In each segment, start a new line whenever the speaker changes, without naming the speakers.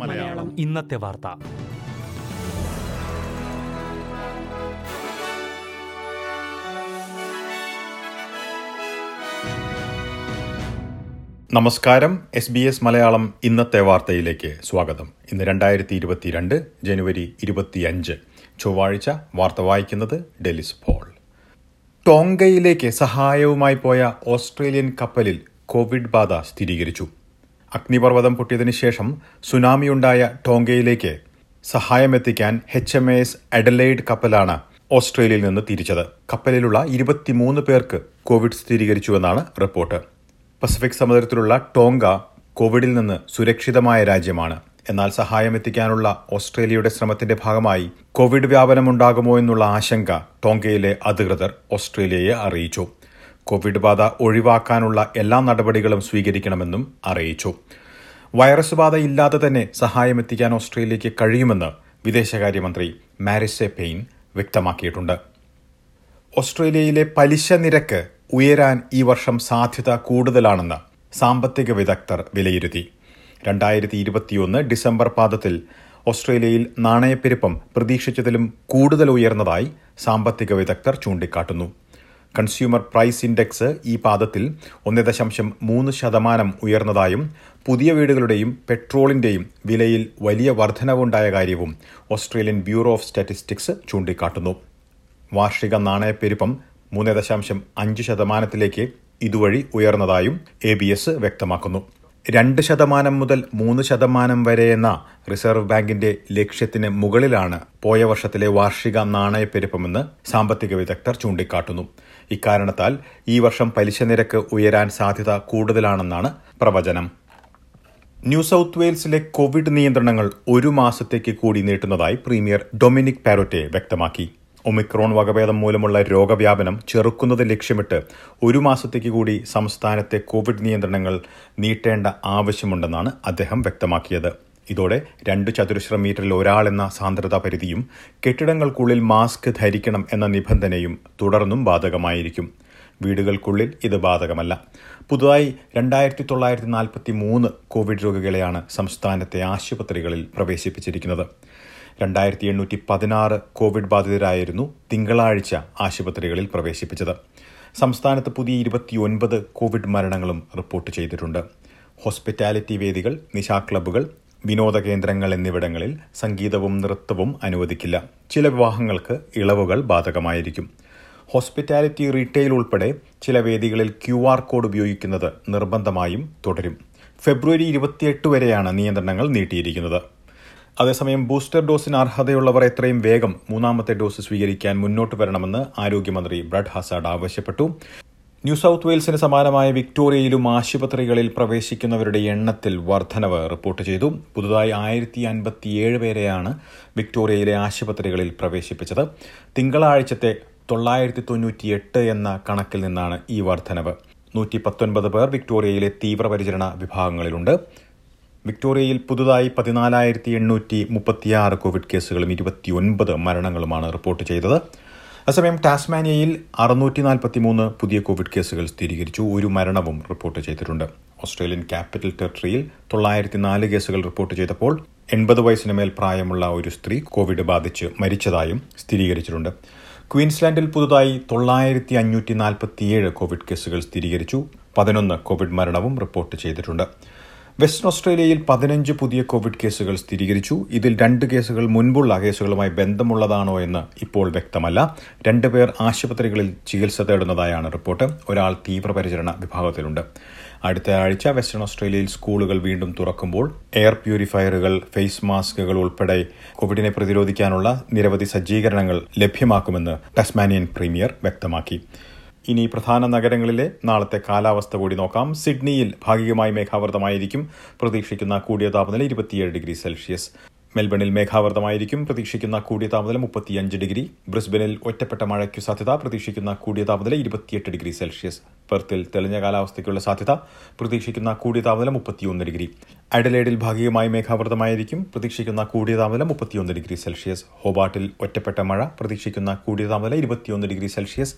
മലയാളം.
ഇന്നത്തെ വാർത്ത.
നമസ്കാരം. എസ് ബി എസ് മലയാളം ഇന്നത്തെ വാർത്തയിലേക്ക് സ്വാഗതം. ഇന്ന് രണ്ടായിരത്തി ഇരുപത്തിരണ്ട് ജനുവരി ഇരുപത്തിയഞ്ച്. ചൊവ്വാഴ്ച വാർത്ത വായിക്കുന്നത് ഡെലിസ് പോൾ. ടോങ്കയിലേക്ക് സഹായവുമായി പോയ ഓസ്ട്രേലിയൻ കപ്പലിൽ കോവിഡ് ബാധ സ്ഥിരീകരിച്ചു. അഗ്നിപർവതം പൊട്ടിയതിനു ശേഷം സുനാമിയുണ്ടായ ടോങ്കയിലേക്ക് സഹായമെത്തിക്കാൻ എച്ച് എം എസ് അഡലൈഡ് കപ്പലാണ് ഓസ്ട്രേലിയയിൽ നിന്ന് തിരിച്ചത്. കപ്പലിലുള്ള ഇരുപത്തിമൂന്ന് പേർക്ക് കോവിഡ് സ്ഥിരീകരിച്ചുവെന്നാണ് റിപ്പോർട്ട്. പസഫിക് സമുദ്രത്തിലുള്ള ടോങ്ക കോവിഡിൽ നിന്ന് സുരക്ഷിതമായ രാജ്യമാണ്. എന്നാൽ സഹായമെത്തിക്കാനുള്ള ഓസ്ട്രേലിയയുടെ ശ്രമത്തിന്റെ ഭാഗമായി കോവിഡ് വ്യാപനമുണ്ടാകുമോ എന്നുള്ള ആശങ്ക ടോങ്കയിലെ അധികൃതർ ഓസ്ട്രേലിയയെ അറിയിച്ചു. കോവിഡ് ബാധ ഒഴിവാക്കാനുള്ള എല്ലാ നടപടികളും സ്വീകരിക്കണമെന്നും അറിയിച്ചു. വൈറസ് ബാധ ഇല്ലാതെ തന്നെ സഹായമെത്തിക്കാൻ ഓസ്ട്രേലിയയ്ക്ക് കഴിയുമെന്ന് വിദേശകാര്യമന്ത്രി മാരിസെ പെയിൻ വ്യക്തമാക്കിയിട്ടുണ്ട്. ഓസ്ട്രേലിയയിലെ പലിശ നിരക്ക് ഉയരാൻ ഈ വർഷം സാധ്യത കൂടുതലാണെന്ന് സാമ്പത്തിക വിദഗ്ധർ വിലയിരുത്തി. രണ്ടായിരത്തി ഇരുപത്തിയൊന്ന് ഡിസംബർ പാദത്തിൽ ഓസ്ട്രേലിയയിൽ നാണയപ്പെരുപ്പം പ്രതീക്ഷിച്ചതിലും കൂടുതൽ ഉയർന്നതായി സാമ്പത്തിക വിദഗ്ധർ ചൂണ്ടിക്കാട്ടുന്നു. കൺസ്യൂമർ പ്രൈസ് ഇൻഡെക്സ് ഈ പാദത്തിൽ ഒന്ന് ദശാംശം മൂന്ന് ശതമാനം ഉയർന്നതായും പുതിയ വീടുകളുടെയും പെട്രോളിന്റെയും വിലയിൽ വലിയ വർധനവുണ്ടായ കാര്യവും ഓസ്ട്രേലിയൻ ബ്യൂറോ ഓഫ് സ്റ്റാറ്റിസ്റ്റിക്സ് ചൂണ്ടിക്കാട്ടുന്നു. വാർഷിക നാണയപ്പെരുപ്പം മൂന്ന് ദശാംശം അഞ്ച് ശതമാനത്തിലേക്ക് ഇതുവഴി ഉയർന്നതായും എ ബി എസ് വ്യക്തമാക്കുന്നു. രണ്ട് ശതമാനം മുതൽ മൂന്ന് ശതമാനം വരെ എന്ന റിസർവ് ബാങ്കിന്റെ ലക്ഷ്യത്തിന് മുകളിലാണ് പോയ വർഷത്തിലെ വാർഷിക നാണയപ്പെരുപ്പമെന്ന് സാമ്പത്തിക വിദഗ്ധർ ചൂണ്ടിക്കാട്ടുന്നു. ഇക്കാരണത്താൽ ഈ വർഷം പലിശ നിരക്ക് ഉയരാൻ സാധ്യത കൂടുതലാണെന്നാണ് പ്രവചനം. ന്യൂ സൌത്ത് വെയിൽസിലെ കോവിഡ് നിയന്ത്രണങ്ങൾ ഒരു മാസത്തേക്ക് കൂടി നീട്ടുന്നതായി പ്രീമിയർ ഡൊമിനിക് പാരോറ്റെ വ്യക്തമാക്കി. ഒമിക്രോൺ വകഭേദം മൂലമുള്ള രോഗവ്യാപനം ചെറുക്കുന്നത് ലക്ഷ്യമിട്ട് ഒരു മാസത്തേക്ക് കൂടി സംസ്ഥാനത്തെ കോവിഡ് നിയന്ത്രണങ്ങൾ നീട്ടേണ്ട ആവശ്യമുണ്ടെന്നാണ് അദ്ദേഹം വ്യക്തമാക്കിയത്. ഇതോടെ രണ്ട് ചതുരശ്ര മീറ്ററിൽ ഒരാൾ എന്ന സാന്ദ്രതാ പരിധിയും കെട്ടിടങ്ങൾക്കുള്ളിൽ മാസ്ക് ധരിക്കണം എന്ന നിബന്ധനയും തുടർന്നും ബാധകമായിരിക്കും. വീടുകൾക്കുള്ളിൽ ഇത് ബാധകമല്ല. പുതുതായി രണ്ടായിരത്തി തൊള്ളായിരത്തി നാൽപ്പത്തി മൂന്ന് കോവിഡ് രോഗികളെയാണ് സംസ്ഥാനത്തെ ആശുപത്രികളിൽ പ്രവേശിപ്പിച്ചിരിക്കുന്നത്. രണ്ടായിരത്തി എണ്ണൂറ്റി പതിനാറ് കോവിഡ് ബാധിതരായിരുന്നു തിങ്കളാഴ്ച ആശുപത്രികളിൽ പ്രവേശിപ്പിച്ചത്. സംസ്ഥാനത്ത് പുതിയ ഇരുപത്തിയൊൻപത് കോവിഡ് മരണങ്ങളും റിപ്പോർട്ട് ചെയ്തിട്ടുണ്ട്. ഹോസ്പിറ്റാലിറ്റി വേദികൾ നിശാ ക്ലബ്ബുകൾ വിനോദ കേന്ദ്രങ്ങൾ എന്നിവിടങ്ങളിൽ സംഗീതവും നൃത്തവും അനുവദിക്കില്ല. ചില വിവാഹങ്ങൾക്ക് ഇളവുകൾ ബാധകമായിരിക്കും. ഹോസ്പിറ്റാലിറ്റി റീറ്റെയിൽ ഉൾപ്പെടെ ചില വേദികളിൽ ക്യു ആർ കോഡ് ഉപയോഗിക്കുന്നത് നിർബന്ധമായും തുടരും. ഫെബ്രുവരി ഇരുപത്തിയെട്ട് വരെയാണ് നിയന്ത്രണങ്ങൾ നീട്ടിയിരിക്കുന്നത്. അതേസമയം ബൂസ്റ്റർ ഡോസിന് അർഹതയുള്ളവർ എത്രയും വേഗം മൂന്നാമത്തെ ഡോസ് സ്വീകരിക്കാൻ മുന്നോട്ട് വരണമെന്ന് ആരോഗ്യമന്ത്രി ബ്രഡ് ഹസാഡ് ആവശ്യപ്പെട്ടു. ന്യൂ സൗത്ത് വെയിൽസിന് സമാനമായ വിക്ടോറിയയിലും ആശുപത്രികളിൽ പ്രവേശിക്കുന്നവരുടെ എണ്ണത്തിൽ വർധനവ് റിപ്പോർട്ട് ചെയ്തു. പുതുതായി ആയിരത്തി അൻപത്തിയേഴ് പേരെയാണ് വിക്ടോറിയയിലെ ആശുപത്രികളിൽ പ്രവേശിപ്പിച്ചത്. തിങ്കളാഴ്ചത്തെ തൊള്ളായിരത്തി തൊണ്ണൂറ്റിയെട്ട് എന്ന കണക്കിൽ നിന്നാണ് ഈ വർധനവ്. നൂറ്റി പത്തൊൻപത് പേർ വിക്ടോറിയയിലെ തീവ്രപരിചരണ വിഭാഗങ്ങളിലുണ്ട്. വിക്ടോറിയയിൽ പുതുതായി പതിനാലായിരത്തി എണ്ണൂറ്റി മുപ്പത്തിയാറ് കോവിഡ് കേസുകളും ഇരുപത്തിയൊൻപത് മരണങ്ങളുമാണ് റിപ്പോർട്ട് ചെയ്തത്. അസമയം ടാസ്മാനിയയിൽ അറുന്നൂറ്റി നാൽപ്പത്തി മൂന്ന് പുതിയ കോവിഡ് കേസുകൾ സ്ഥിരീകരിച്ചു. ഒരു മരണവും റിപ്പോർട്ട് ചെയ്തിട്ടുണ്ട്. ഓസ്ട്രേലിയൻ ക്യാപിറ്റൽ ടെറിട്ടറിയിൽ തൊള്ളായിരത്തി നാല് കേസുകൾ റിപ്പോർട്ട് ചെയ്തപ്പോൾ എൺപത് വയസ്സിന് മേൽ പ്രായമുള്ള ഒരു സ്ത്രീ കോവിഡ് ബാധിച്ച് മരിച്ചതായും സ്ഥിരീകരിച്ചിട്ടുണ്ട്. ക്വീൻസ്ലാൻഡിൽ പുതുതായി തൊള്ളായിരത്തി അഞ്ഞൂറ്റി നാൽപ്പത്തിയേഴ് കോവിഡ് കേസുകൾ സ്ഥിരീകരിച്ചു. പതിനൊന്ന് കോവിഡ് മരണവും റിപ്പോർട്ട് ചെയ്തിട്ടുണ്ട്. വെസ്റ്റേൺ ഓസ്ട്രേലിയയിൽ പതിനഞ്ച് പുതിയ കോവിഡ് കേസുകൾ സ്ഥിരീകരിച്ചു. ഇതിൽ രണ്ട് കേസുകൾ മുൻപുള്ള കേസുകളുമായി ബന്ധമുള്ളതാണോ എന്ന് ഇപ്പോൾ വ്യക്തമല്ല. രണ്ടുപേർ ആശുപത്രികളിൽ ചികിത്സ തേടുന്നതായാണ് റിപ്പോർട്ട്. ഒരാൾ തീവ്രപരിചരണ വിഭാഗത്തിലുണ്ട്. അടുത്ത ആഴ്ച വെസ്റ്റേൺ ഓസ്ട്രേലിയയിൽ സ്കൂളുകൾ വീണ്ടും തുറക്കുമ്പോൾ എയർ പ്യൂരിഫയറുകൾ ഫേസ് മാസ്കുകൾ ഉൾപ്പെടെ കോവിഡിനെ പ്രതിരോധിക്കാനുള്ള നിരവധി സജ്ജീകരണങ്ങൾ ലഭ്യമാക്കുമെന്ന് ടസ്മാനിയൻ പ്രീമിയർ വ്യക്തമാക്കി. ഇനി പ്രധാന നഗരങ്ങളിലെ നാളത്തെ കാലാവസ്ഥ കൂടി നോക്കാം. സിഡ്നിയിൽ ഭാഗികമായി മേഘാവൃതമായിരിക്കും. പ്രതീക്ഷിക്കുന്ന കൂടിയ താപനില ഇരുപത്തിയേഴ് ഡിഗ്രി സെൽഷ്യസ്. മെൽബണിൽ മേഘാവൃതമായിരിക്കും. പ്രതീക്ഷിക്കുന്ന കൂടിയ താപനില മുപ്പത്തിയഞ്ച് ഡിഗ്രി. ബ്രിസ്ബനിൽ ഒറ്റപ്പെട്ട മഴയ്ക്കു സാധ്യത. പ്രതീക്ഷിക്കുന്ന കൂടിയ താപനില ഇരുപത്തിയെട്ട് ഡിഗ്രി സെൽഷ്യസ്. പെർത്തിൽ തെളിഞ്ഞ കാലാവസ്ഥയ്ക്കുള്ള സാധ്യത. പ്രതീക്ഷിക്കുന്ന കൂടിയ താപനില മുപ്പത്തിയൊന്ന് ഡിഗ്രി. അഡലേഡിൽ ഭാഗികമായി മേഘാവൃതമായിരിക്കും. പ്രതീക്ഷിക്കുന്ന കൂടിയ താപനില മുപ്പത്തിയൊന്ന് ഡിഗ്രി സെൽഷ്യസ്. ഹോബാട്ടിൽ ഒറ്റപ്പെട്ട മഴ പ്രതീക്ഷിക്കുന്ന കൂടിയ താപനില ഇരുപത്തിയൊന്ന് ഡിഗ്രി സെൽഷ്യസ്.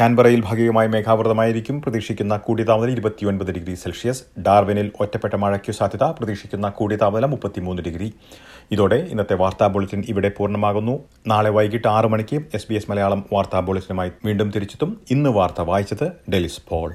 കാൻബറയിൽ ഭാഗികമായി മേഘാവൃതമായിരിക്കും. പ്രതീക്ഷിക്കുന്ന കൂടിയ താപനില ഇരുപത്തിയൊൻപത് ഡിഗ്രി സെൽഷ്യസ്. ഡാർവിനിൽ ഒറ്റപ്പെട്ട മഴയ്ക്കു സാധ്യത പ്രതീക്ഷിക്കുന്ന കൂടിയ താപനില മുപ്പത്തിമൂന്ന് ഡിഗ്രി. ഇതോടെ ഇന്നത്തെ വാർത്താ ബുള്ളറ്റിൻ ഇവിടെ പൂർണമാകുന്നു. നാളെ വൈകിട്ട് ആറ് മണിക്ക് എസ് ബി എസ് മലയാളം വാർത്താ ബുള്ളറ്റിനുമായി വീണ്ടും തിരിച്ചെത്തും. ഇന്ന് വാർത്ത വായിച്ചത് ഡെലിസ് പോൾ.